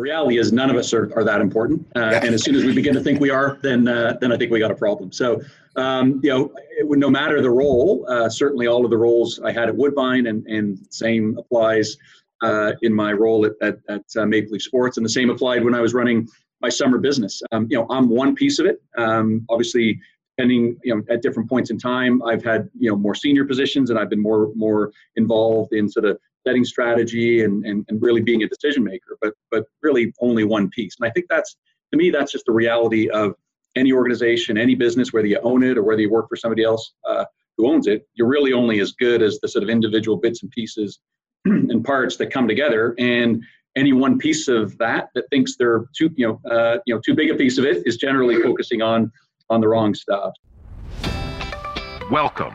the reality is none of us are, are that important. Uh, yeah. And as soon as we begin to think we are, then uh, then I think we got a problem. So um, you know, it, no matter the role, uh, certainly all of the roles I had at Woodbine, and and same applies uh, in my role at at, at uh, Maple Leaf Sports, and the same applied when I was running my summer business. Um, you know, I'm one piece of it. Um, obviously, depending you know at different points in time, I've had you know more senior positions, and I've been more more involved in sort of setting strategy and, and, and really being a decision maker, but but really only one piece. And I think that's to me that's just the reality of any organization, any business, whether you own it or whether you work for somebody else uh, who owns it. You're really only as good as the sort of individual bits and pieces and parts that come together. And any one piece of that that thinks they're too you know uh, you know too big a piece of it is generally focusing on on the wrong stuff. Welcome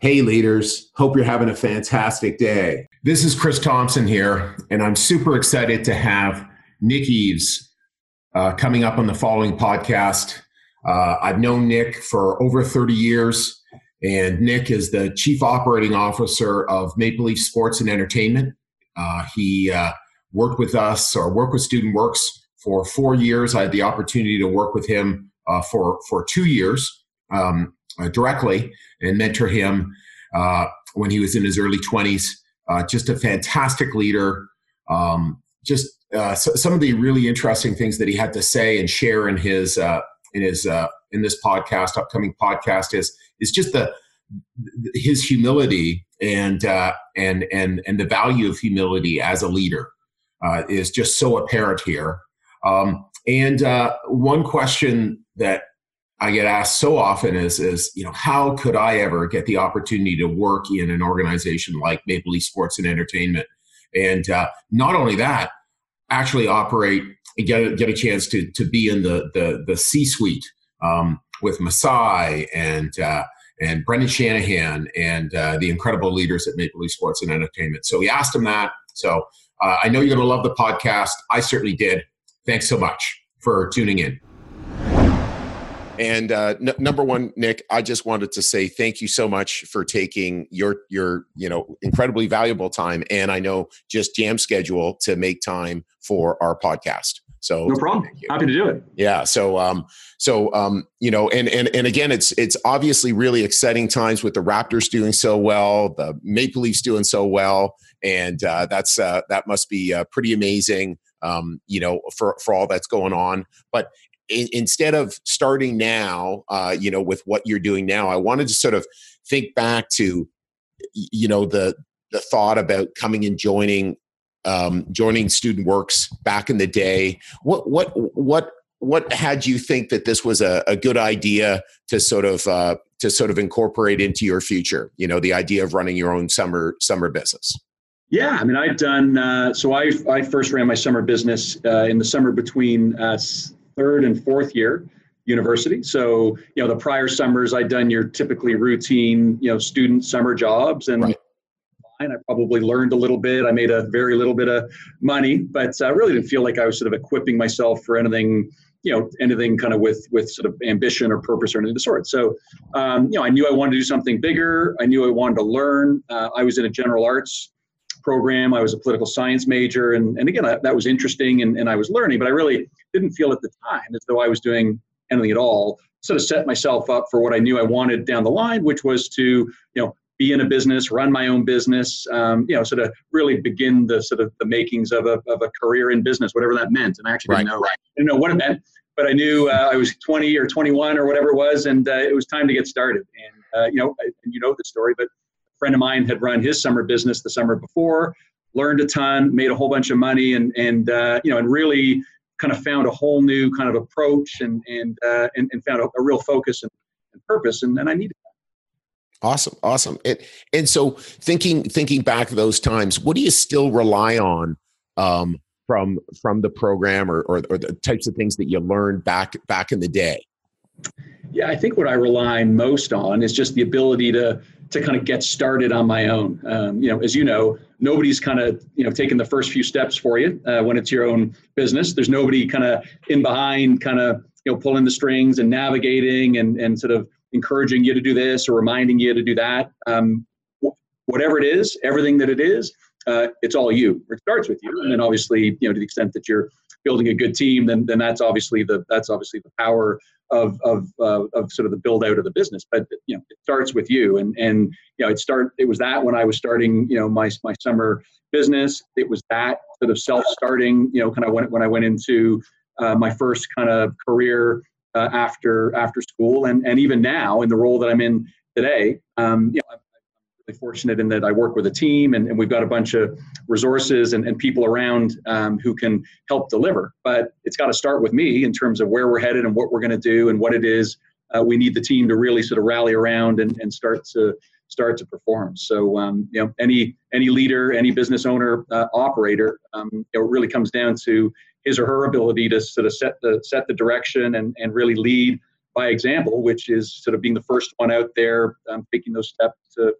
Hey, leaders. Hope you're having a fantastic day. This is Chris Thompson here, and I'm super excited to have Nick Eaves uh, coming up on the following podcast. Uh, I've known Nick for over 30 years, and Nick is the Chief Operating Officer of Maple Leaf Sports and Entertainment. Uh, he uh, worked with us or worked with Student Works for four years. I had the opportunity to work with him uh, for, for two years. Um, uh, directly and mentor him uh, when he was in his early 20s. Uh, just a fantastic leader. Um, just uh, so, some of the really interesting things that he had to say and share in his uh, in his uh, in this podcast, upcoming podcast, is is just the his humility and and and and the value of humility as a leader is just so apparent here. Um, and one question that I get asked so often is, is, you know, how could I ever get the opportunity to work in an organization like Maple Leaf Sports and Entertainment? And uh, not only that, actually operate get get a chance to to be in the the, the C suite um, with Masai and uh, and Brendan Shanahan and uh, the incredible leaders at Maple Leaf Sports and Entertainment. So we asked him that. So uh, I know you're going to love the podcast. I certainly did. Thanks so much for tuning in. And uh, n- number one, Nick, I just wanted to say thank you so much for taking your your you know incredibly valuable time, and I know just jam schedule to make time for our podcast. So no problem. Happy to do it. Yeah. So um so um you know and and and again it's it's obviously really exciting times with the Raptors doing so well, the Maple Leafs doing so well, and uh, that's uh, that must be uh, pretty amazing. Um, you know, for for all that's going on. But in, instead of starting now, uh, you know, with what you're doing now, I wanted to sort of think back to, you know, the the thought about coming and joining um, joining Student Works back in the day. What what what what had you think that this was a, a good idea to sort of uh, to sort of incorporate into your future? You know, the idea of running your own summer summer business. Yeah, I mean, I've done. Uh, so I I first ran my summer business uh, in the summer between uh, third and fourth year university. So, you know, the prior summers I'd done your typically routine, you know, student summer jobs and right. I probably learned a little bit. I made a very little bit of money, but I really didn't feel like I was sort of equipping myself for anything, you know, anything kind of with with sort of ambition or purpose or anything of the sort. So, um, you know, I knew I wanted to do something bigger. I knew I wanted to learn. Uh, I was in a general arts program. I was a political science major, and and again, I, that was interesting, and, and I was learning. But I really didn't feel at the time as though I was doing anything at all. Sort of set myself up for what I knew I wanted down the line, which was to, you know, be in a business, run my own business, um, you know, sort of really begin the sort of the makings of a, of a career in business, whatever that meant. And I actually right. didn't know, didn't know what it meant, but I knew uh, I was 20 or 21 or whatever it was, and uh, it was time to get started. And uh, you know, and you know the story, but friend of mine had run his summer business the summer before, learned a ton, made a whole bunch of money, and and uh, you know, and really kind of found a whole new kind of approach and and uh, and, and, found a, a, real focus and, and purpose, and, and I needed that. Awesome, awesome. It, and so thinking thinking back those times, what do you still rely on um, from from the program or, or, or the types of things that you learned back back in the day? Yeah, I think what I rely most on is just the ability to to kind of get started on my own. Um, you know, as you know, nobody's kind of you know taking the first few steps for you uh, when it's your own business. There's nobody kind of in behind, kind of you know pulling the strings and navigating and and sort of encouraging you to do this or reminding you to do that. Um, whatever it is, everything that it is, uh, it's all you. It starts with you, and then obviously, you know, to the extent that you're building a good team, then then that's obviously the that's obviously the power of of uh, of sort of the build out of the business. But you know, it starts with you, and and you know, it start it was that when I was starting, you know, my my summer business. It was that sort of self starting, you know, kind of when when I went into uh, my first kind of career uh, after after school, and and even now in the role that I'm in today, um, you know, fortunate in that I work with a team and, and we've got a bunch of resources and, and people around um, who can help deliver. But it's got to start with me in terms of where we're headed and what we're going to do and what it is uh, we need the team to really sort of rally around and, and start to start to perform. So um, you know any any leader, any business owner, uh, operator, um, it really comes down to his or her ability to sort of set the set the direction and, and really lead by example, which is sort of being the first one out there, um, taking those steps to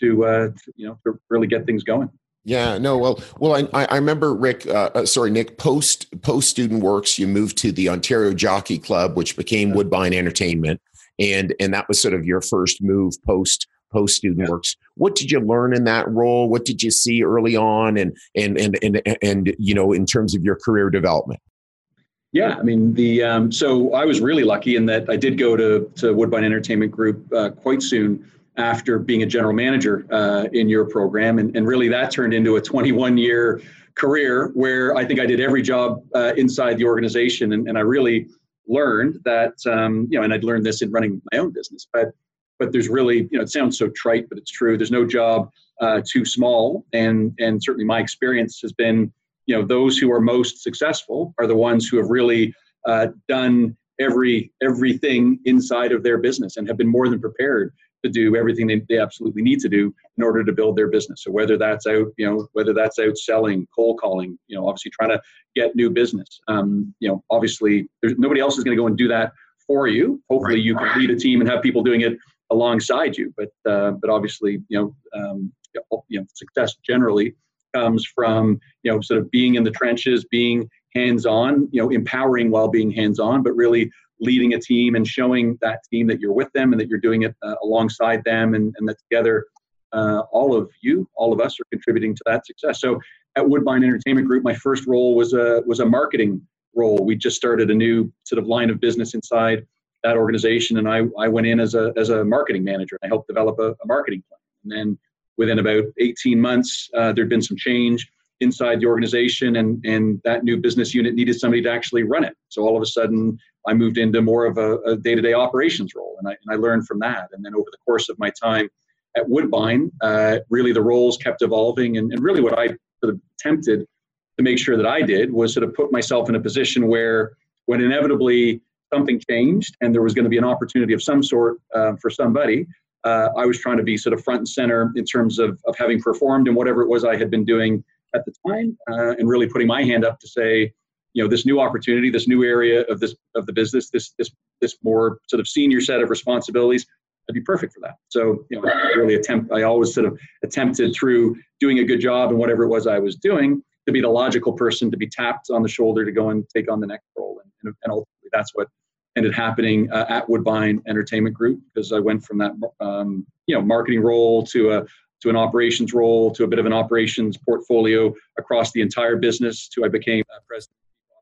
to, uh, to, you know to really get things going. Yeah, no, well, well, I, I remember Rick, uh, uh, sorry, Nick, post post student works, you moved to the Ontario Jockey Club, which became Woodbine Entertainment, and and that was sort of your first move post post student yeah. works. What did you learn in that role? What did you see early on, and and and and and you know, in terms of your career development? Yeah, I mean the um, so I was really lucky in that I did go to to Woodbine Entertainment Group uh, quite soon after being a general manager uh, in your program. And, and really that turned into a 21 year career where I think I did every job uh, inside the organization. And, and I really learned that, um, you know, and I'd learned this in running my own business, but, but there's really, you know, it sounds so trite, but it's true. There's no job uh, too small. And, and certainly my experience has been, you know, those who are most successful are the ones who have really uh, done every everything inside of their business and have been more than prepared to do everything they, they absolutely need to do in order to build their business. So whether that's out, you know, whether that's out selling, cold calling, you know, obviously trying to get new business. Um, you know, obviously there's nobody else is going to go and do that for you. Hopefully right. you can lead a team and have people doing it alongside you. But uh, but obviously, you know, um, you know, success generally comes from you know sort of being in the trenches, being hands-on, you know, empowering while being hands-on, but really leading a team and showing that team that you're with them and that you're doing it uh, alongside them and, and that together uh, all of you all of us are contributing to that success. So at woodbine entertainment group my first role was a was a marketing role. We just started a new sort of line of business inside that organization and i, I went in as a, as a marketing manager and i helped develop a, a marketing plan. And then within about 18 months uh, there'd been some change inside the organization and and that new business unit needed somebody to actually run it. So all of a sudden i moved into more of a, a day-to-day operations role and I, and I learned from that. And then over the course of my time at woodbine uh, really the roles kept evolving and, and really what i sort of attempted to make sure that i did was sort of put myself in a position where when inevitably something changed and there was going to be an opportunity of some sort uh, for somebody uh, I was trying to be sort of front and center in terms of, of having performed in whatever it was I had been doing at the time uh, and really putting my hand up to say you know this new opportunity this new area of this of the business this this this more sort of senior set of responsibilities i'd be perfect for that. So you know I really attempt i always sort of attempted through doing a good job and whatever it was i was doing to be the logical person to be tapped on the shoulder to go and take on the next role. And, and, ultimately that's what ended happening uh, at woodbine entertainment group because i went from that um, you know marketing role to a to an operations role to a bit of an operations portfolio across the entire business to I became president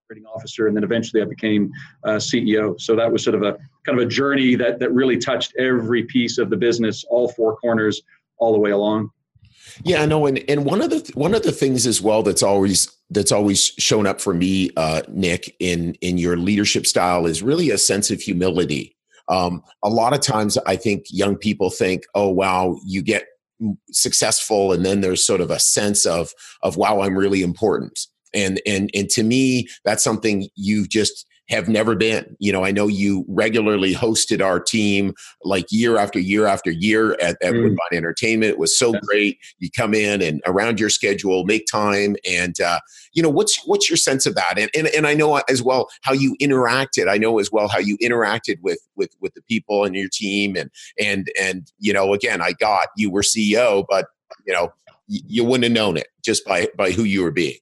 operating officer and then eventually I became uh, CEO. So that was sort of a kind of a journey that that really touched every piece of the business, all four corners, all the way along. Yeah, I know, and and one of the one of the things as well that's always that's always shown up for me, uh, Nick, in in your leadership style is really a sense of humility. Um, a lot of times, I think young people think, "Oh, wow, you get successful and then there's sort of a sense of of wow i'm really important and and and to me that's something you've just have never been. You know, I know you regularly hosted our team like year after year after year at, at mm. Woodbine Entertainment. It was so yes. great. You come in and around your schedule, make time, and uh, you know what's what's your sense of that? And, and and I know as well how you interacted. I know as well how you interacted with with with the people and your team, and and and you know, again, I got you were CEO, but you know, you wouldn't have known it just by by who you were being.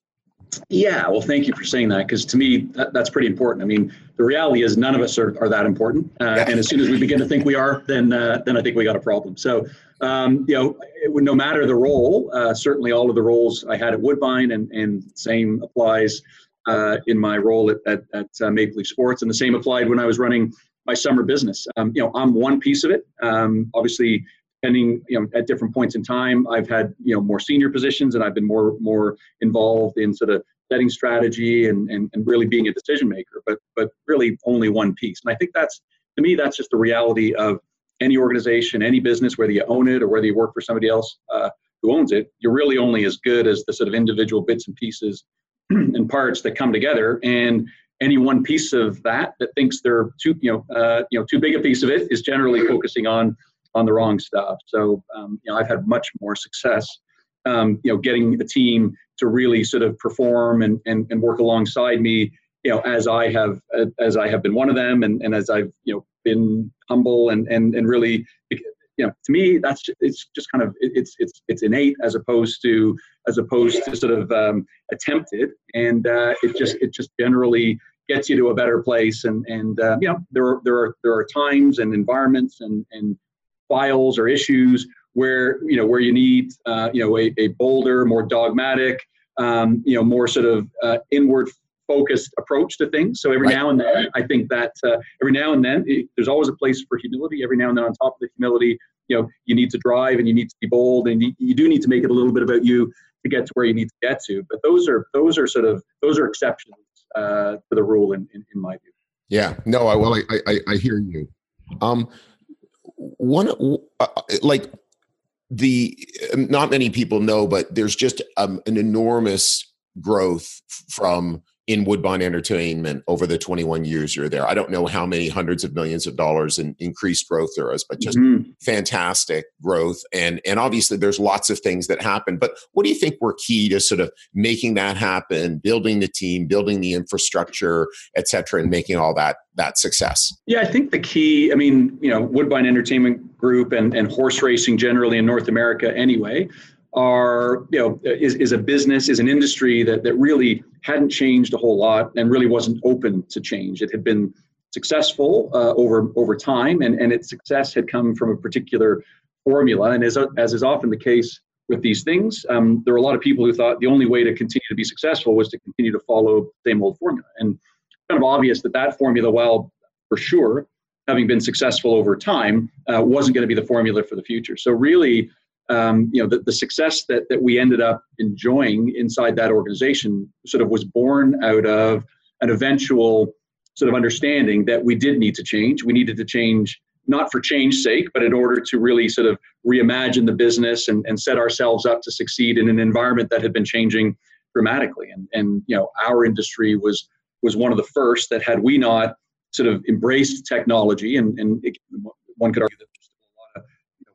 Yeah, well, thank you for saying that because to me, that, that's pretty important. I mean, the reality is none of us are, are that important, uh, yeah. and as soon as we begin to think we are, then uh, then I think we got a problem. So, um, you know, it, no matter the role, uh, certainly all of the roles I had at Woodbine, and and same applies uh, in my role at at, at uh, Maple Leaf Sports, and the same applied when I was running my summer business. Um, you know, I'm one piece of it. Um, obviously, depending you know at different points in time. I've had you know more senior positions and i've been more more involved in sort of setting strategy and, and, and really being a decision maker but but really only one piece. And i think that's to me that's just the reality of any organization any business whether you own it or whether you work for somebody else uh, who owns it you're really only as good as the sort of individual bits and pieces and parts that come together. And any one piece of that that thinks they're too you know uh, you know too big a piece of it is generally focusing on on the wrong stuff. So um, you know, I've had much more success, um, you know, getting a team to really sort of perform and, and, and work alongside me, you know, as I have as I have been one of them, and, and as I've you know been humble and and and really, you know, to me that's it's just kind of it's it's it's innate as opposed to as opposed to sort of um, attempted, and uh, it just it just generally gets you to a better place and and uh, you know there are there are there are times and environments and and files or issues where you know where you need uh, you know a, a bolder, more dogmatic, um, you know more sort of uh, inward focused approach to things. So every right. now and then, I think that uh, every now and then it, there's always a place for humility. Every now and then, on top of the humility, you know you need to drive and you need to be bold and you, you do need to make it a little bit about you to get to where you need to get to. But those are those are sort of those are exceptions uh, to the rule in, in, in my view. Yeah, no, I well, I I, I hear you. Um, one uh, uh, like the um, not many people know but there's just um, an enormous growth from in Woodbine Entertainment over the 21 years you're there. I don't know how many hundreds of millions of dollars in increased growth there is, but just mm-hmm. fantastic growth. And and obviously there's lots of things that happen. But what do you think were key to sort of making that happen, building the team, building the infrastructure, et cetera, and making all that that success? Yeah, I think the key, I mean, you know, Woodbine Entertainment Group and, and horse racing generally in North America anyway, are you know is, is a business is an industry that that really hadn't changed a whole lot and really wasn't open to change. It had been successful uh, over over time and and its success had come from a particular formula. And as as is often the case with these things um, there were a lot of people who thought the only way to continue to be successful was to continue to follow the same old formula. And kind of obvious that that formula while for sure having been successful over time uh, wasn't going to be the formula for the future. So really um, you know, the, the success that, that we ended up enjoying inside that organization sort of was born out of an eventual sort of understanding that we did need to change. We needed to change not for change sake, but in order to really sort of reimagine the business and, and set ourselves up to succeed in an environment that had been changing dramatically. And, and you know, our industry was was one of the first that had we not sort of embraced technology, and, and it, one could argue that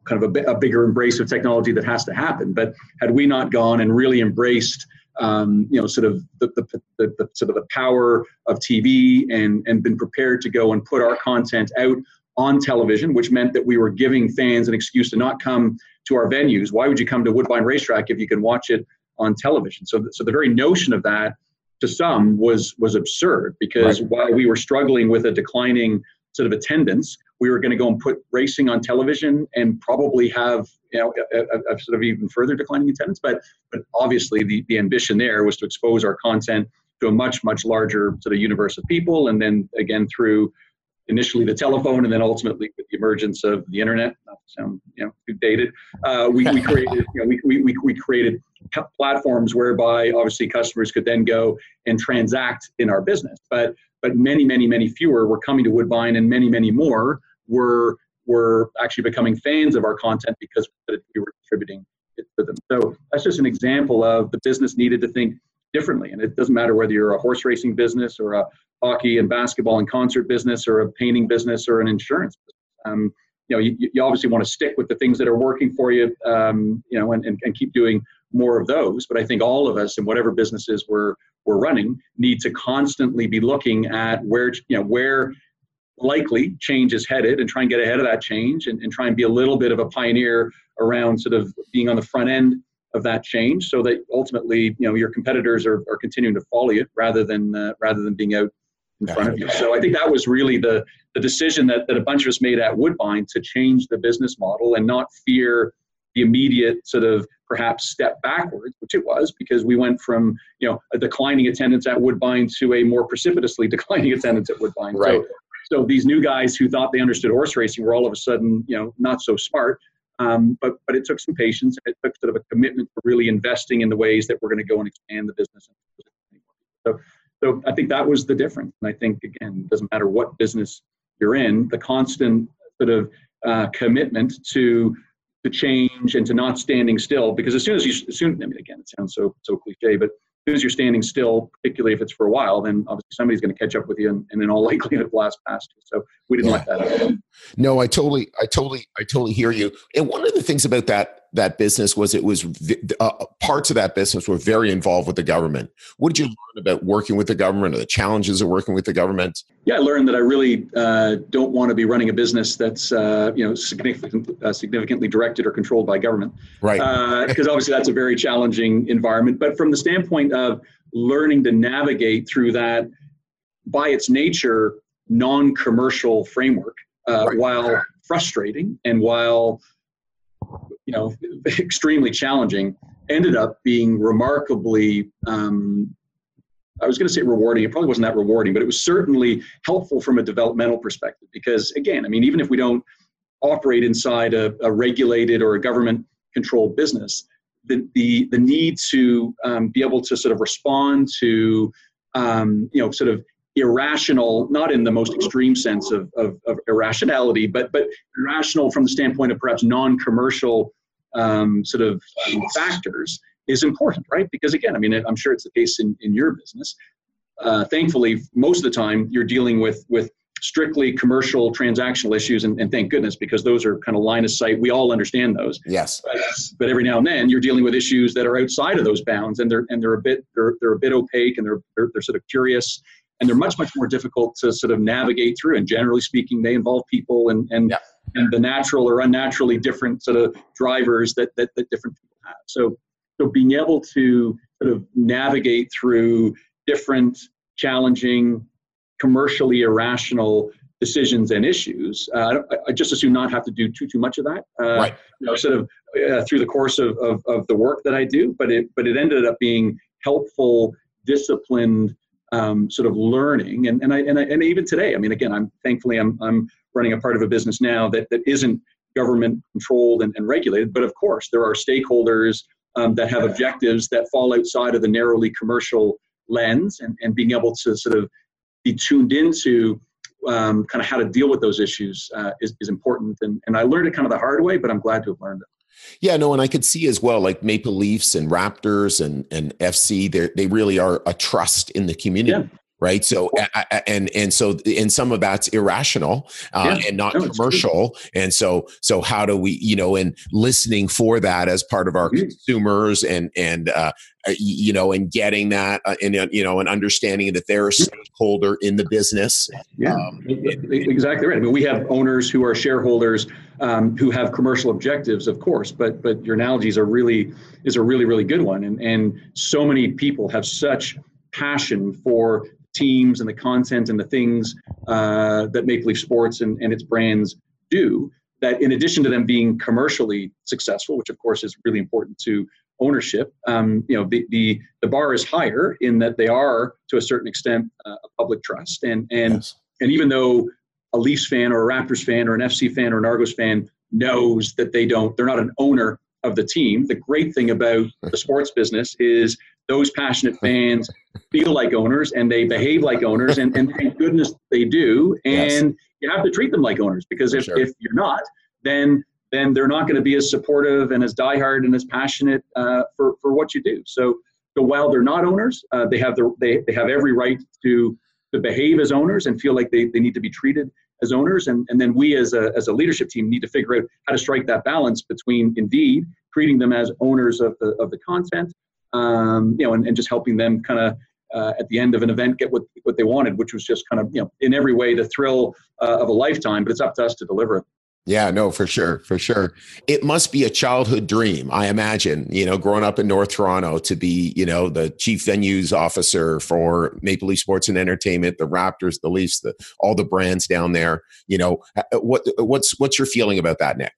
kind of a, a, bigger embrace of technology that has to happen. But had we not gone and really embraced, um, you know, sort of the, the, the, the, sort of the power of TV and and been prepared to go and put our content out on television, which meant that we were giving fans an excuse to not come to our venues. Why would you come to Woodbine Racetrack if you can watch it on television? So, so the very notion of that to some was was absurd because right. while we were struggling with a declining sort of attendance, we were going to go and put racing on television and probably have you know a, a, a, sort of even further declining attendance. But but obviously the the ambition there was to expose our content to a much much larger sort of universe of people, and then again through initially the telephone and then ultimately with the emergence of the internet not to sound you know too dated uh, we, we created you know we, we, we created platforms whereby obviously customers could then go and transact in our business but but many, many, many fewer were coming to Woodbine, and many, many more were were actually becoming fans of our content because we were distributing it to them. So that's just an example of the business needed to think differently. And it doesn't matter whether you're a horse racing business or a hockey and basketball and concert business or a painting business or an insurance business. Um, you know, you, you obviously want to stick with the things that are working for you, um, you know, and, and, and keep doing more of those. But I think all of us in whatever businesses we're, we're running need to constantly be looking at where, you know, where likely change is headed and try and get ahead of that change and, and try and be a little bit of a pioneer around sort of being on the front end of that change so that ultimately you know your competitors are, are continuing to follow you rather than uh, rather than being out in front of you so i think that was really the the decision that, that a bunch of us made at woodbine to change the business model and not fear the immediate sort of perhaps step backwards which it was because we went from you know a declining attendance at woodbine to a more precipitously declining attendance at woodbine right. so so these new guys who thought they understood horse racing were all of a sudden, you know, not so smart. Um, but but it took some patience. It took sort of a commitment to really investing in the ways that we're going to go and expand the business. So so I think that was the difference. And I think again, it doesn't matter what business you're in, the constant sort of uh, commitment to to change and to not standing still. Because as soon as you, as soon, I mean, again, it sounds so so cliche, but as soon as you're standing still, particularly if it's for a while, then obviously somebody's going to catch up with you, and, and in all likelihood, blast past you. So we didn't yeah. like that. No, I totally, I totally, I totally hear you. And one of the things about that that business was it was uh, parts of that business were very involved with the government. What did you learn about working with the government or the challenges of working with the government? Yeah, I learned that I really uh, don't want to be running a business that's uh, you know significant, uh, significantly directed or controlled by government. Right. Because uh, obviously that's a very challenging environment. But from the standpoint of learning to navigate through that, by its nature, non-commercial framework, uh, right. while frustrating and while you know, extremely challenging, ended up being remarkably, um, I was going to say rewarding. It probably wasn't that rewarding, but it was certainly helpful from a developmental perspective. Because again, I mean, even if we don't operate inside a, a regulated or a government controlled business, the, the, the need to um, be able to sort of respond to, um, you know, sort of irrational, not in the most extreme sense of, of, of irrationality, but, but irrational from the standpoint of perhaps non-commercial um, sort of um, factors is important, right? Because again, I mean, I'm sure it's the case in, in your business. Uh, thankfully, most of the time you're dealing with, with strictly commercial transactional issues and, and, thank goodness because those are kind of line of sight we all understand those yes but, but, every now and then you're dealing with issues that are outside of those bounds and they're and they're a bit they're, they're a bit opaque and they're, they're, they're sort of curious and they're much much more difficult to sort of navigate through and generally speaking they involve people and and, yeah. and the natural or unnaturally different sort of drivers that, that that different people have so so being able to sort of navigate through different challenging commercially irrational decisions and issues. Uh, I just assume not have to do too too much of that. Uh, right. You know, sort of uh, through the course of, of, of the work that I do, but it but it ended up being helpful, disciplined um, sort of learning. And, and, I, and, I, and even today, I mean, again, I'm thankfully I'm, I'm running a part of a business now that, that isn't government controlled and, and regulated. But of course, there are stakeholders um, that have objectives that fall outside of the narrowly commercial lens and, and being able to sort of be tuned into um, kind of how to deal with those issues uh, is, is important. And, and I learned it kind of the hard way, but I'm glad to have learned it. Yeah, no, and I could see as well, like Maple Leafs and Raptors and and FC, they they really are a trust in the community. Yeah. Right. So, and, and so, and some of that's irrational uh, yeah. and not no, commercial. And so, so how do we, you know, and listening for that as part of our mm-hmm. consumers and, and, uh, uh, you know, and getting that uh, and, uh, you know, and understanding that they're a stakeholder in the business. Yeah, um, exactly right. I mean, we have owners who are shareholders um, who have commercial objectives, of course, but, but your analogies are really, is a really, really good one. And, and so many people have such passion for teams and the content and the things uh, that Maple Leaf Sports and, and its brands do. That in addition to them being commercially successful, which of course is really important to ownership, um, you know the, the the bar is higher in that they are to a certain extent uh, a public trust, and and yes. and even though a Leafs fan or a Raptors fan or an FC fan or an Argos fan knows that they don't, they're not an owner of the team. The great thing about the sports business is those passionate fans feel like owners and they behave like owners and, and thank goodness they do and yes. you have to treat them like owners because if, sure. if you're not then then they're not going to be as supportive and as diehard and as passionate uh, for, for what you do so so while they're not owners uh, they have the they, they have every right to to behave as owners and feel like they, they need to be treated as owners. And, and then we as a, as a leadership team need to figure out how to strike that balance between indeed treating them as owners of the, of the content, um, you know, and, and just helping them kind of uh, at the end of an event get what, what they wanted, which was just kind of, you know, in every way the thrill uh, of a lifetime, but it's up to us to deliver it. Yeah, no, for sure, for sure. It must be a childhood dream, I imagine, you know, growing up in North Toronto to be, you know, the chief venues officer for Maple Leaf Sports and Entertainment, the Raptors, the Leafs, the all the brands down there. You know, what what's what's your feeling about that, Nick?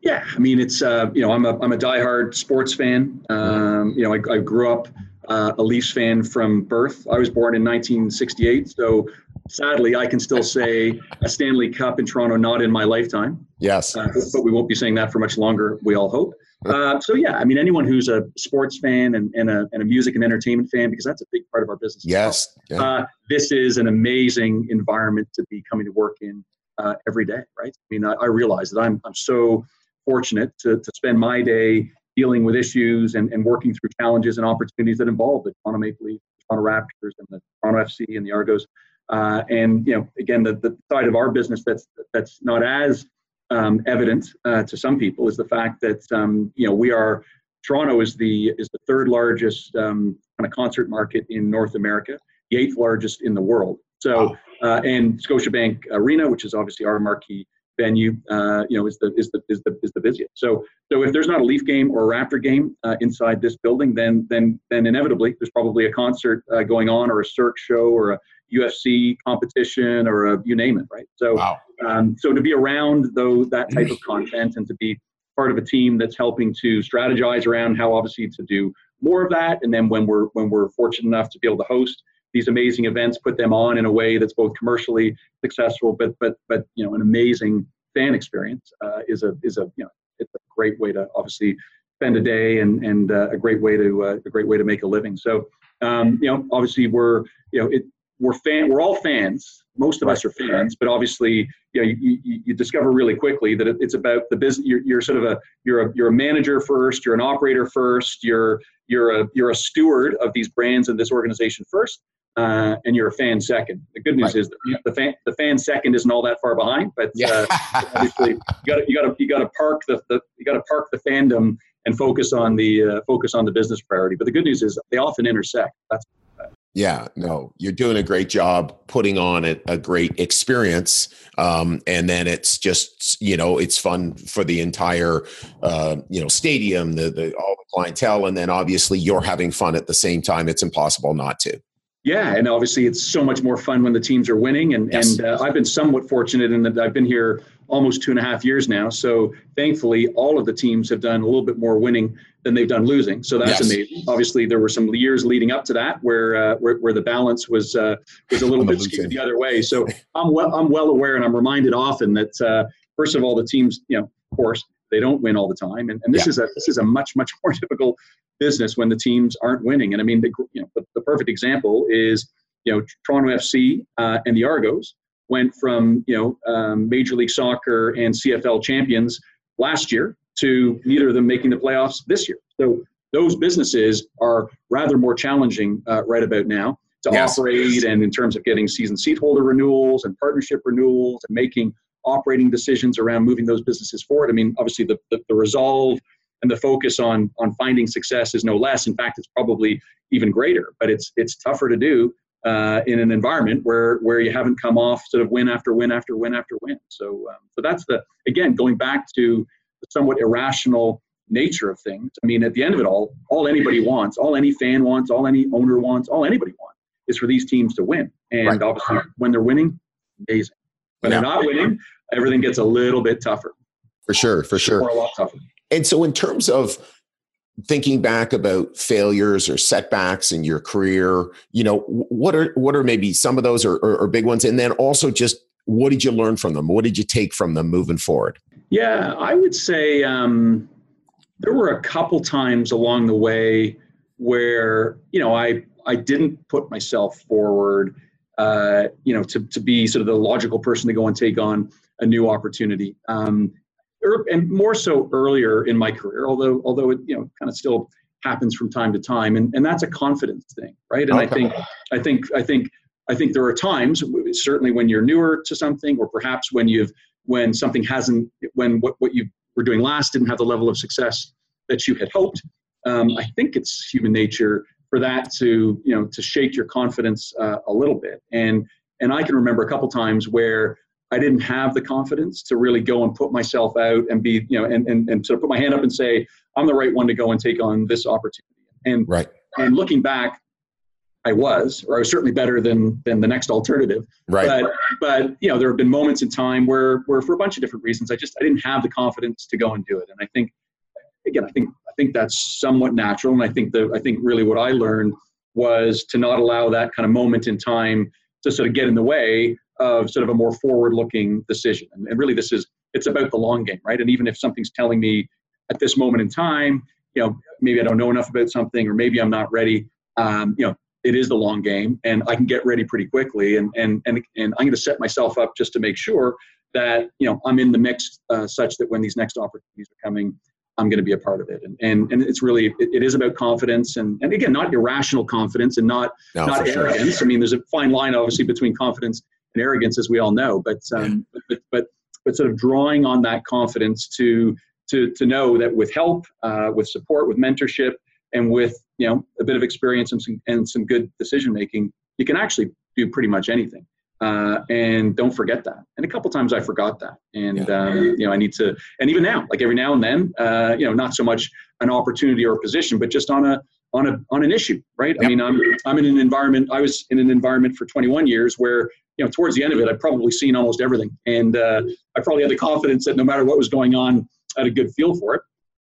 Yeah, I mean, it's uh, you know, I'm a I'm a diehard sports fan. Um, you know, I, I grew up uh, a Leafs fan from birth. I was born in 1968, so sadly, I can still say a Stanley Cup in Toronto, not in my lifetime. Yes. Uh, but we won't be saying that for much longer, we all hope. Uh, so, yeah, I mean, anyone who's a sports fan and, and, a, and a music and entertainment fan, because that's a big part of our business. Yes. Well. Yeah. Uh, this is an amazing environment to be coming to work in uh, every day, right? I mean, I, I, realize that I'm, I'm so fortunate to, to spend my day dealing with issues and, and working through challenges and opportunities that involve the Toronto Maple Leafs, the Toronto Raptors, and the Toronto FC and the Argos. Uh, and you know, again, the, the side of our business that's that's not as um, evident uh, to some people is the fact that um, you know we are Toronto is the is the third largest um, kind of concert market in North America, the eighth largest in the world. So, uh, and Scotiabank Arena, which is obviously our marquee venue, uh, you know, is the is the is the is the busiest. So, so if there's not a Leaf game or a Raptor game uh, inside this building, then then then inevitably there's probably a concert uh, going on or a Cirque show or a UFC competition or a, you name it, right? So, wow. um, so to be around though that type of content and to be part of a team that's helping to strategize around how obviously to do more of that, and then when we're when we're fortunate enough to be able to host these amazing events, put them on in a way that's both commercially successful, but but but you know an amazing fan experience uh, is a is a you know it's a great way to obviously spend a day and and uh, a great way to uh, a great way to make a living. So um, you know obviously we're you know it we're fan we're all fans most of right. us are fans but obviously you know you, you, you discover really quickly that it's about the business you're, you're sort of a you're a you're a manager first you're an operator first you're you're a you're a steward of these brands and this organization first uh, and you're a fan second. The good news right. is the fan the fan second isn't all that far behind, but yeah. uh, obviously you got you got to you got to park the, the you got to park the fandom and focus on the uh, focus on the business priority. But the good news is they often intersect. That's yeah, no, you're doing a great job putting on a, a great experience. Um, and then it's just, you know, it's fun for the entire, uh, you know, stadium, the, the, all the clientele. And then obviously you're having fun at the same time. It's impossible not to. Yeah, and obviously it's so much more fun when the teams are winning. And yes. and uh, I've been somewhat fortunate in that I've been here almost two and a half years now. So thankfully, all of the teams have done a little bit more winning than they've done losing. So that's yes. amazing. Obviously, there were some years leading up to that where uh, where, where, the balance was uh, was a little bit skewed the other way. So I'm well I'm well aware, and I'm reminded often that uh, first of all, the teams, you know, of course, they don't win all the time, and, and this yeah. is a this is a much much more difficult business when the teams aren't winning. And I mean, the, you know, the, the perfect example is, you know, Toronto FC uh, and the Argos went from, you know, um, Major League Soccer and CFL champions last year to neither of them making the playoffs this year. So those businesses are rather more challenging uh, right about now to yes. operate and in terms of getting season seat holder renewals and partnership renewals and making operating decisions around moving those businesses forward. I mean, obviously the, the, the resolve and the focus on on finding success is no less. In fact, it's probably even greater. But it's it's tougher to do uh, in an environment where where you haven't come off sort of win after win after win after win. So um, so that's the again going back to the somewhat irrational nature of things. I mean, at the end of it all, all anybody wants, all any fan wants, all any owner wants, all anybody wants is for these teams to win. And right. obviously, when they're winning, amazing. When yeah. they're not winning, everything gets a little bit tougher. For sure, for sure. Or a lot tougher. And so, in terms of thinking back about failures or setbacks in your career, you know, what are what are maybe some of those or, or, or big ones, and then also just what did you learn from them? What did you take from them moving forward? Yeah, I would say um, there were a couple times along the way where you know I I didn't put myself forward, uh, you know, to to be sort of the logical person to go and take on a new opportunity. Um, and more so earlier in my career, although although it you know kind of still happens from time to time, and, and that's a confidence thing, right? And okay. I think I think I think I think there are times, certainly when you're newer to something, or perhaps when you've when something hasn't, when what, what you were doing last didn't have the level of success that you had hoped. Um, I think it's human nature for that to you know to shake your confidence uh, a little bit. And and I can remember a couple times where I didn't have the confidence to really go and put myself out and be you know and and, and sort of put my hand up and say I'm the right one to go and take on this opportunity. And right. And looking back, I was, or I was certainly better than than the next alternative. Right. But but you know, there have been moments in time where where for a bunch of different reasons, I just I didn't have the confidence to go and do it. And I think again, I think I think that's somewhat natural. And I think the I think really what I learned was to not allow that kind of moment in time to sort of get in the way of sort of a more forward-looking decision. And, and really, this is it's about the long game, right? And even if something's telling me at this moment in time, you know, maybe I don't know enough about something, or maybe I'm not ready. Um, you know, it is the long game, and I can get ready pretty quickly. And and and and I'm going to set myself up just to make sure that you know I'm in the mix, uh, such that when these next opportunities are coming, I'm going to be a part of it. And and, and it's really it, it is about confidence, and and again, not irrational confidence, and not no, not arrogance. Sure. I mean, there's a fine line, obviously, between confidence and arrogance, as we all know. But um, yeah. but, but but sort of drawing on that confidence to to to know that with help, uh, with support, with mentorship, and with you know a bit of experience and some and some good decision making, you can actually do pretty much anything. Uh, and don't forget that. And a couple times I forgot that, and yeah. um, you know I need to. And even now, like every now and then, uh, you know, not so much an opportunity or a position, but just on a on a on an issue, right? Yep. I mean, I'm I'm in an environment. I was in an environment for 21 years where you know towards the end of it, I'd probably seen almost everything, and uh, I probably had the confidence that no matter what was going on, I had a good feel for it.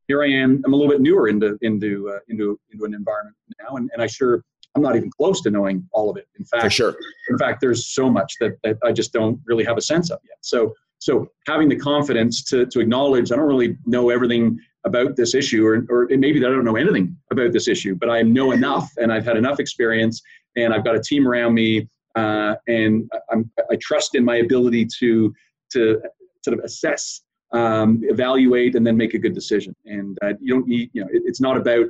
Here I am. I'm a little bit newer into into uh, into into an environment now, and, and I sure I'm not even close to knowing all of it. In fact, For sure. In fact, there's so much that, that I just don't really have a sense of yet. So so having the confidence to to acknowledge I don't really know everything about this issue, or or maybe that I don't know anything about this issue, but I know enough, and I've had enough experience, and I've got a team around me, uh, and I'm, I trust in my ability to to sort of assess um, evaluate, and then make a good decision. And uh, you don't need, you know, it, it's not about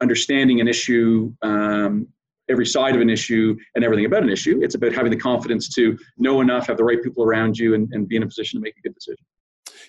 understanding an issue, um, every side of an issue, and everything about an issue. It's about having the confidence to know enough, have the right people around you, and, and be in a position to make a good decision.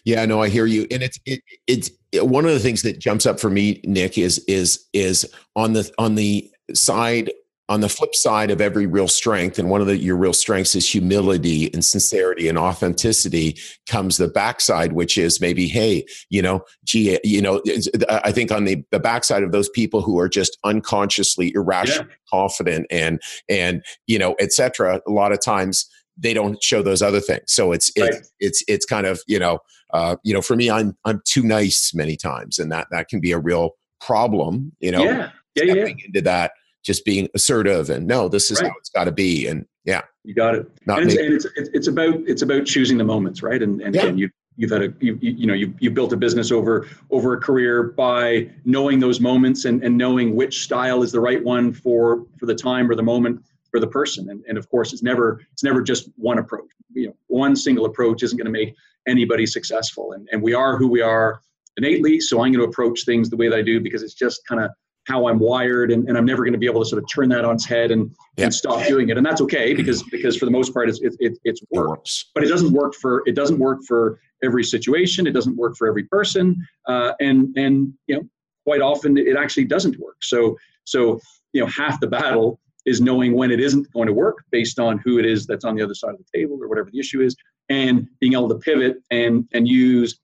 Yeah, no, I hear you, and it's it, it's one of the things that jumps up for me, Nick, is is is on the on the side on the flip side of every real strength and one of the, your real strengths is humility and sincerity and authenticity comes the backside which is maybe hey you know gee you know i think on the, the backside of those people who are just unconsciously irrational yeah. confident and and you know etc a lot of times they don't show those other things so it's right. it's it's it's kind of you know uh, you know for me i'm i'm too nice many times and that that can be a real problem you know yeah yeah, yeah. into that just being assertive and no, this is right. how it's got to be. And yeah, you got it. Not and, it's, and it's, it's, about it's about choosing the moments, right? And and yeah. again, you you've had a you, you know you you built a business over over a career by knowing those moments and and knowing which style is the right one for for the time or the moment for the person. And and of course, it's never it's never just one approach. You know, one single approach isn't going to make anybody successful. And and we are who we are innately. So I'm going to approach things the way that I do because it's just kind of how I'm wired, and, and I'm never going to be able to sort of turn that on its head and, yeah. and stop doing it. And that's okay because because for the most part, it's it, it it's works, but it doesn't work for it doesn't work for every situation. It doesn't work for every person, uh, and and you know quite often it actually doesn't work. So so you know half the battle is knowing when it isn't going to work based on who it is that's on the other side of the table or whatever the issue is, and being able to pivot and and use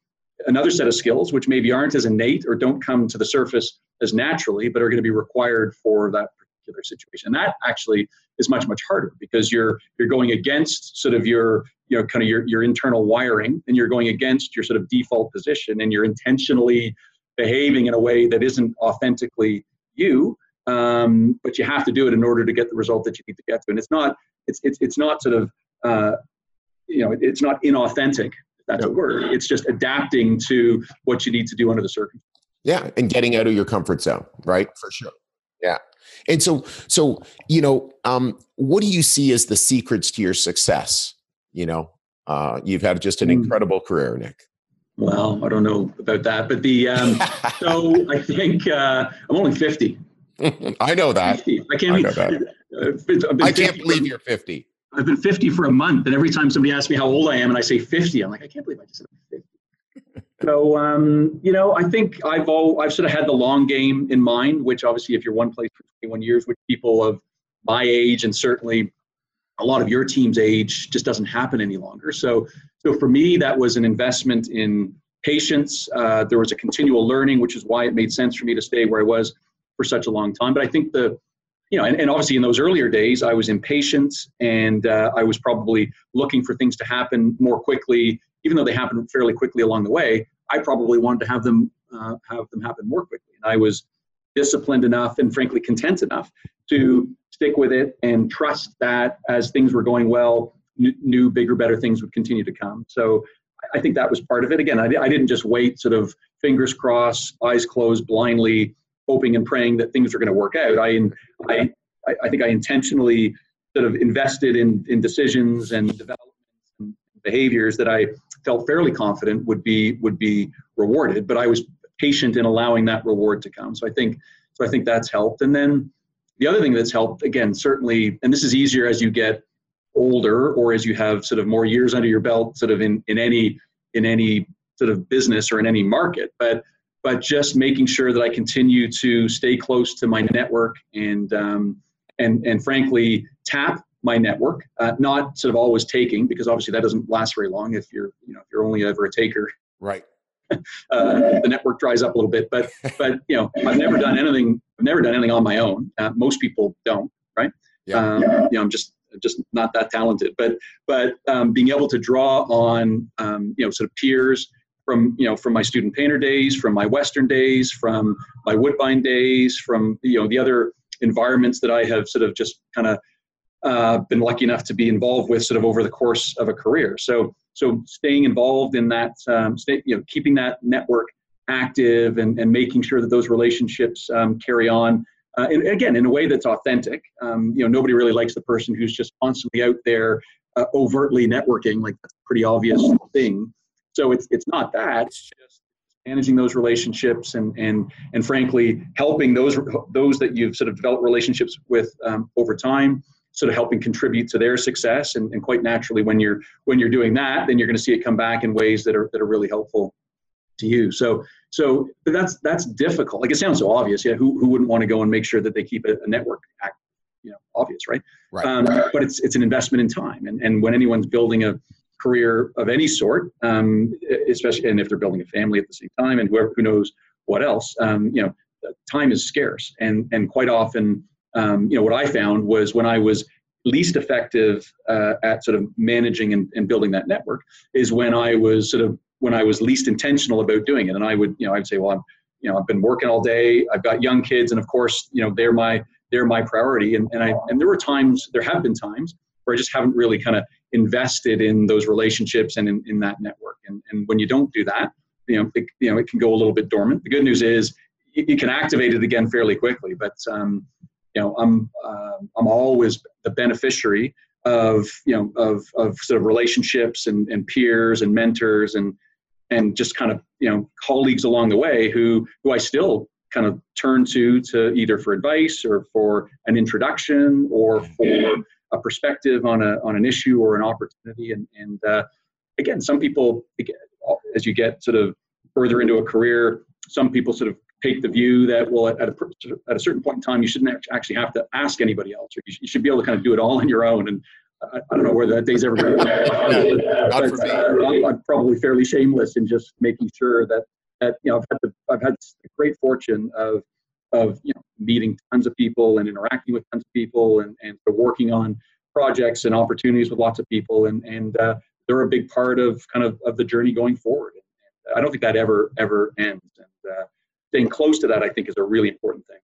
another set of skills which maybe aren't as innate or don't come to the surface as naturally, but are going to be required for that particular situation. And that actually is much much harder because you're you're going against sort of your you know kind of your your internal wiring, and you're going against your sort of default position, and you're intentionally behaving in a way that isn't authentically you. Um, but you have to do it in order to get the result that you need to get to. And it's not it's it's it's not sort of uh, you know it's not inauthentic that's a word. It's just adapting to what you need to do under the circumstances. Yeah, and getting out of your comfort zone, right? For sure. Yeah. And so so, you know, um what do you see as the secrets to your success? You know, uh you've had just an mm. incredible career, Nick. Well, I don't know about that, but the um so I think uh I'm only 50. I know that. 50. I can't I know that. I can't believe you're 50. I've been 50 for a month, and every time somebody asks me how old I am, and I say 50, I'm like, I can't believe I just said 50. So, um, you know, I think I've all I've sort of had the long game in mind, which obviously, if you're one place for 21 years, which people of my age and certainly a lot of your team's age just doesn't happen any longer. So, so for me, that was an investment in patience. Uh, there was a continual learning, which is why it made sense for me to stay where I was for such a long time. But I think the you know, and, and obviously in those earlier days, I was impatient and uh, I was probably looking for things to happen more quickly, even though they happened fairly quickly along the way. I probably wanted to have them uh, have them happen more quickly. And I was disciplined enough and frankly content enough to stick with it and trust that as things were going well, n- new, bigger, better things would continue to come. So I think that was part of it. Again, I, I didn't just wait, sort of fingers crossed, eyes closed, blindly hoping and praying that things are going to work out. I, I, I think I intentionally sort of invested in, in decisions and developments and behaviors that I felt fairly confident would be would be rewarded, but I was patient in allowing that reward to come. So I think so I think that's helped. And then the other thing that's helped, again, certainly, and this is easier as you get older or as you have sort of more years under your belt, sort of in, in any in any sort of business or in any market, but but just making sure that I continue to stay close to my network and um, and and frankly tap my network, uh, not sort of always taking because obviously that doesn't last very long if you're you know if you're only ever a taker. Right. uh, the network dries up a little bit, but but you know I've never done anything. I've never done anything on my own. Uh, most people don't, right? Yeah. Um, you know I'm just just not that talented, but but um, being able to draw on um, you know sort of peers from you know from my student painter days, from my Western days, from my Woodbine days, from you know the other environments that I have sort of just kind of uh, been lucky enough to be involved with sort of over the course of a career. So so staying involved in that, um, stay, you know, keeping that network active and, and making sure that those relationships um, carry on. Uh, and again, in a way that's authentic. Um, you know, nobody really likes the person who's just constantly out there uh, overtly networking. Like that's a pretty obvious thing. So it's it's not that. It's just managing those relationships and and and frankly helping those those that you've sort of developed relationships with um, over time sort of helping contribute to their success. And, and quite naturally when you're when you're doing that then you're going to see it come back in ways that are that are really helpful to you. So so that's that's difficult. Like it sounds so obvious. Yeah who, who wouldn't want to go and make sure that they keep a, a network active you know obvious right, right. Um, but it's it's an investment in time. And and when anyone's building a career of any sort, um, especially and if they're building a family at the same time, and whoever who knows what else, um, you know, time is scarce, and and quite often, um, you know, what I found was when I was least effective uh, at sort of managing and, and building that network is when I was sort of when I was least intentional about doing it, and I would, you know, I'd say, well, I'm, you know, I've been working all day, I've got young kids, and of course, you know, they're my they're my priority, and and I and there were times, there have been times where I just haven't really kind of invested in those relationships and in, in that network. And, and when you don't do that, you know, it, you know, it can go a little bit dormant. The good news is you, can activate it again fairly quickly. But um, you know, I'm uh, I'm always the beneficiary of you know of of sort of relationships and, and peers and mentors and and just kind of you know colleagues along the way who who I still kind of turn to to either for advice or for an introduction or for a perspective on a on an issue or an opportunity. And and uh, again, some people, as you get sort of further into a career, some people sort of take the view that well, at a at a certain point in time, you shouldn't actually have to ask anybody else, or you should be able to kind of do it all on your own. And I, I don't know where that day's ever going to Not for me. Uh, I'm probably fairly shameless in just making sure that that you know I've had the, I've had the great fortune of of you know meeting tons of people and interacting with tons of people and and working on projects and opportunities with lots of people and and uh, they're a big part of kind of of the journey going forward. And I don't think that ever ever ends. And uh, staying close to that, I think, is a really important thing.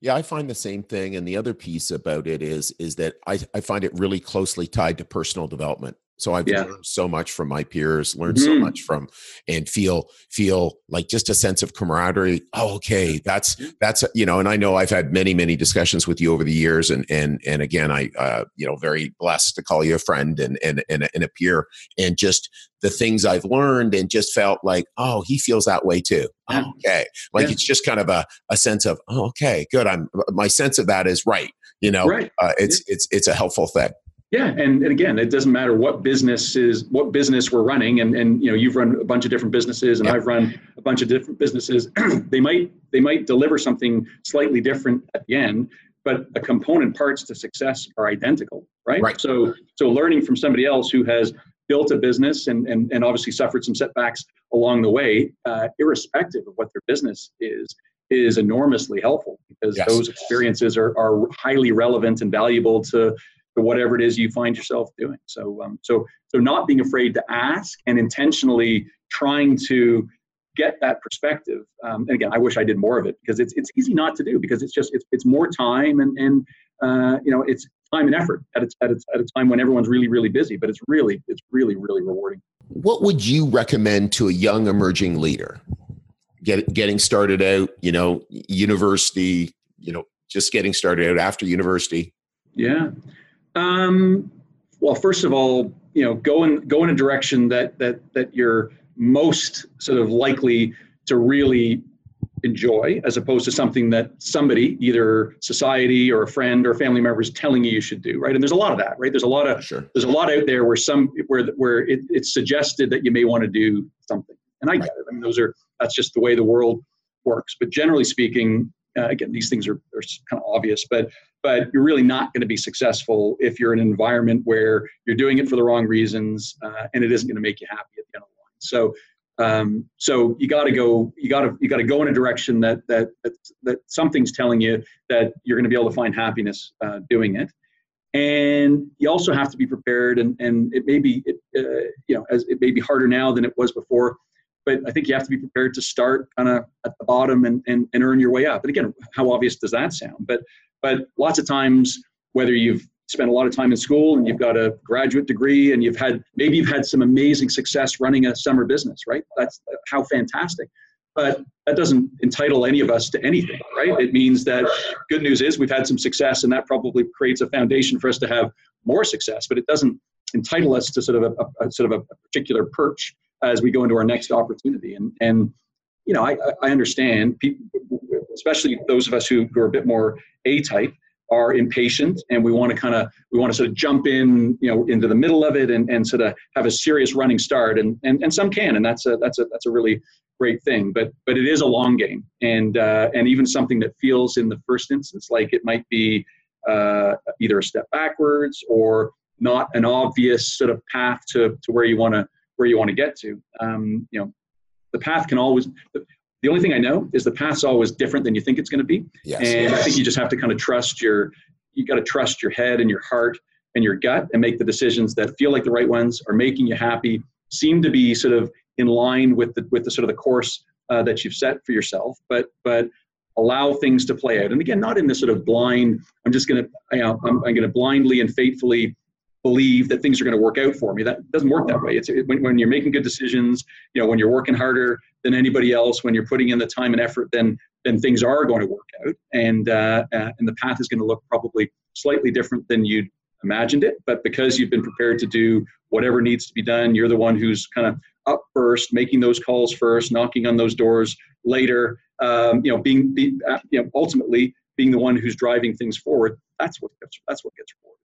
Yeah, I find the same thing. And the other piece about it is is that I, I find it really closely tied to personal development. So I've Yeah. learned so much from my peers, learned so Mhm. much from, and feel feel like just a sense of camaraderie. Oh, okay, that's that's you know, and I know I've had many many discussions with you over the years, and and and again, I uh, you know very blessed to call you a friend and and and, a- and a peer, and just the things I've learned, and just felt like, oh, he feels that way too. Yeah. Okay, like Yeah. it's just kind of a a sense of, oh, okay, good. I'm my sense of that is right. You know, Right. uh, it's it's it's a helpful thing. Yeah, and, and again, it doesn't matter what business is what business we're running, and and you know you've run a bunch of different businesses, and. I've run a bunch of different businesses. they might they might deliver something slightly different at the end, but the component parts to success are identical, right? Right. So so learning from somebody else who has built a business and and, and obviously suffered some setbacks along the way, uh, irrespective of what their business is, is enormously helpful because Yes. those experiences are, are highly relevant and valuable to to whatever it is you find yourself doing. So, um, so, so not being afraid to ask and intentionally trying to get that perspective. Um, and again, I wish I did more of it because it's it's easy not to do because it's just it's, it's more time and and uh, you know it's time and effort at its, at its at a time when everyone's really really busy. But it's really it's really really rewarding. what would you recommend to a young emerging leader Get, getting started out you know university you know just getting started out after university Yeah. Um, well, first of all, you know, go in go in a direction that that that you're most sort of likely to really enjoy, as opposed to something that somebody, either society or a friend or family member, is telling you you should do. Right, and there's a lot of that. Right, there's a lot of sure there's a lot out there where some where where it, it's suggested that you may want to do something, and I get it. I mean, those are that's just the way the world works. But generally speaking, uh, again, these things are, are kind of obvious, but but you're really not going to be successful if you're in an environment where you're doing it for the wrong reasons uh, and it isn't going to make you happy at the end of the line. So. Um, so you got to go. You got to you got to go in a direction that that that that something's telling you that you're going to be able to find happiness uh, doing it, and you also have to be prepared. And and it may be it, uh, you know as it may be harder now than it was before, but I think you have to be prepared to start kind of at the bottom and, and and earn your way up. And again, how obvious does that sound? But but lots of times, whether you've spent a lot of time in school and you've got a graduate degree and you've had maybe you've had some amazing success running a summer business, right? That's how fantastic. But that doesn't entitle any of us to anything, right? It means that good news is we've had some success and that probably creates a foundation for us to have more success, but it doesn't entitle us to sort of a, a sort of a particular perch as we go into our next opportunity. And and you know, I, I understand people, especially those of us who, who are a bit more A type, are impatient and we want to kind of we want to sort of jump in you know into the middle of it and, and sort of have a serious running start and, and and some can and that's a that's a that's a really great thing but but it is a long game and uh, and even something that feels in the first instance like it might be uh, either a step backwards or not an obvious sort of path to to where you want to where you want to get to. Um, you know the path can always the only thing I know is the path's always different than you think it's going to be. yes And I think you just have to kind of trust your, you got to trust your head and your heart and your gut and make the decisions that feel like the right ones are making you happy, seem to be sort of in line with the, with the sort of the course uh, that you've set for yourself, but, but allow things to play out. And again, not in this sort of blind, I'm just going to, you know, I'm, I'm going to blindly and faithfully believe that things are going to work out for me. That doesn't work that way. It's it, when, when you're making good decisions, you know, when you're working harder than anybody else, when you're putting in the time and effort, then then things are going to work out, and uh, uh, and the path is going to look probably slightly different than you'd imagined it. But because you've been prepared to do whatever needs to be done, you're the one who's kind of up first, making those calls first, knocking on those doors later. Um, you know, being be, uh, you know ultimately being the one who's driving things forward. That's what gets, that's what gets rewarded.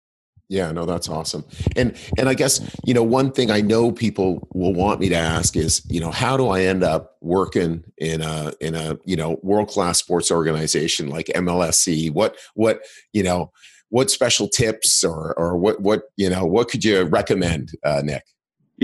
Yeah, no, that's awesome. And and I guess you know one thing I know people will want me to ask is you know how do I end up working in a in a you know world class sports organization like MLSE? What what you know what special tips or or what what you know what could you recommend, uh, Nick?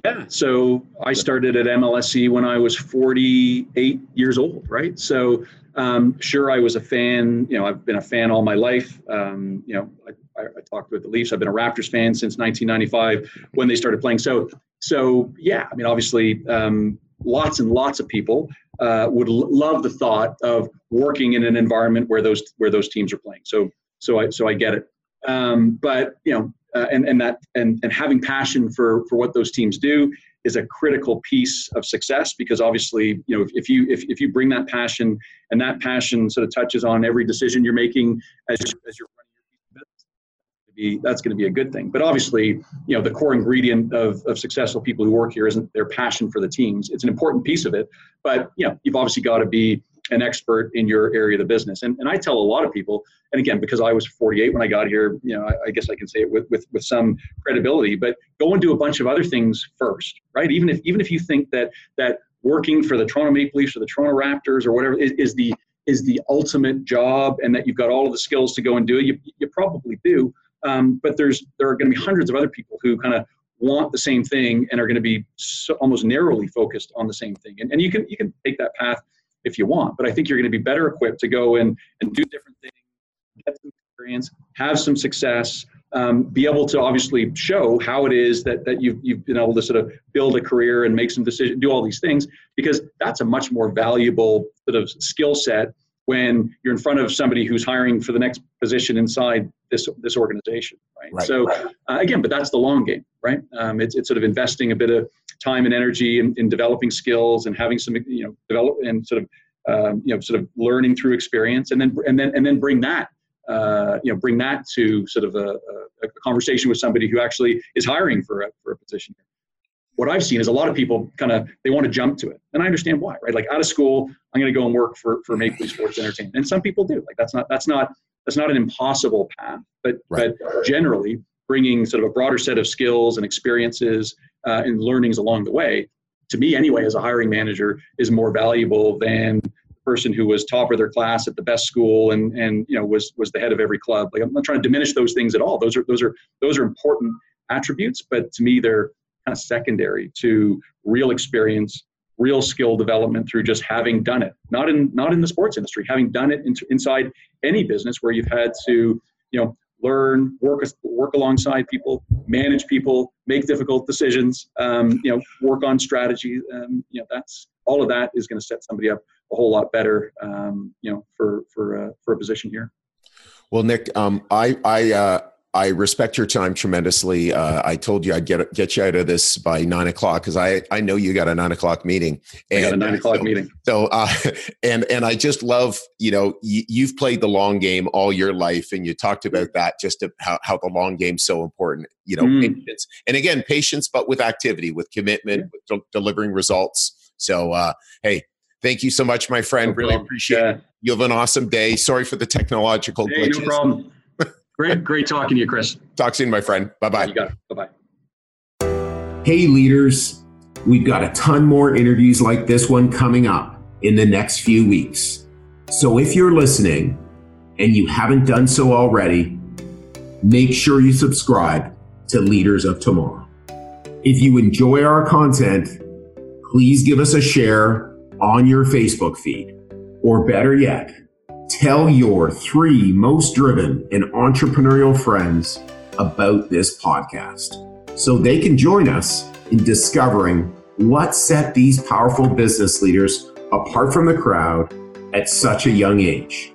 Yeah, so I started at MLSE when I was 48 years old, right? So um, sure, I was a fan. You know, I've been a fan all my life. Um, you know, I, I, I talked with the Leafs. I've been a Raptors fan since 1995 when they started playing. So, so yeah, I mean, obviously, um, lots and lots of people uh, would l- love the thought of working in an environment where those where those teams are playing. So, so I so I get it. Um, but you know, uh, and and that and and having passion for for what those teams do is a critical piece of success because obviously you know if, if you if, if you bring that passion and that passion sort of touches on every decision you're making as, as you're running your business that's going to be a good thing. But obviously you know the core ingredient of, of successful people who work here isn't their passion for the teams. It's an important piece of it but you know you've obviously got to be an expert in your area of the business. And, and I tell a lot of people, and again, because I was 48 when I got here, you know, I, I, guess I can say it with, with, with some credibility, but go and do a bunch of other things first, right? Even if, even if you think that, that working for the Toronto Maple Leafs or the Toronto Raptors or whatever is, is the, is the ultimate job and that you've got all of the skills to go and do it, you, you probably do. Um, but there's, there are going to be hundreds of other people who kind of want the same thing and are going to be so, almost narrowly focused on the same thing. And, and you can, you can take that path if you want. But I think you're going to be better equipped to go in and do different things, get some experience, have some success, um, be able to obviously show how it is that, that you've, you've been able to sort of build a career and make some decisions, do all these things, because that's a much more valuable sort of skill set when you're in front of somebody who's hiring for the next position inside this this organization, right? right so uh, again, but that's the long game, right? Um, it's, it's sort of investing a bit of time and energy in, in developing skills and having some you know develop and sort of um, you know sort of learning through experience and then and then and then bring that uh, you know bring that to sort of a, a, conversation with somebody who actually is hiring for a, for a position what I've seen is a lot of people kind of they want to jump to it, and I understand why, right? Like out of school, I'm going to go and work for for Maple Sports Entertainment, and some people do. Like that's not that's not that's not an impossible path, but right. but generally bringing sort of a broader set of skills and experiences uh, and learnings along the way, to me anyway, as a hiring manager, is more valuable than the person who was top of their class at the best school and and you know was was the head of every club. Like I'm not trying to diminish those things at all. Those are those are those are important attributes, but to me they're kind of secondary to real experience real skill development through just having done it not in not in the sports industry having done it in, inside any business where you've had to you know learn, work work alongside people, manage people, make difficult decisions. Um, you know, work on strategy. Um, you know, that's all of that is going to set somebody up a whole lot better. Um, you know, for for uh, for a position here. Well, Nick, um, I I uh, I respect your time tremendously. Uh, I told you I'd get get you out of this by nine o'clock because I I know you got a nine o'clock meeting. And, I got a nine o'clock so, meeting. So uh, and and I just love you know y- you've played the long game all your life, and you talked about that just how how the long game's so important. You know, mm. patience and again patience, but with activity, with commitment, yeah. with de- delivering results. So uh, hey, thank you so much, my friend. No really appreciate yeah. it. You have an awesome day. Sorry for the technological hey, glitches. No problem. Great, great talking to you, Chris. Talk soon, my friend. Bye bye. You got it. Bye bye. Hey, leaders. We've got a ton more interviews like this one coming up in the next few weeks. So if you're listening and you haven't done so already, make sure you subscribe to Leaders of Tomorrow. If you enjoy our content, please give us a share on your Facebook feed. Or better yet, Tell your three most driven and entrepreneurial friends about this podcast so they can join us in discovering what set these powerful business leaders apart from the crowd at such a young age.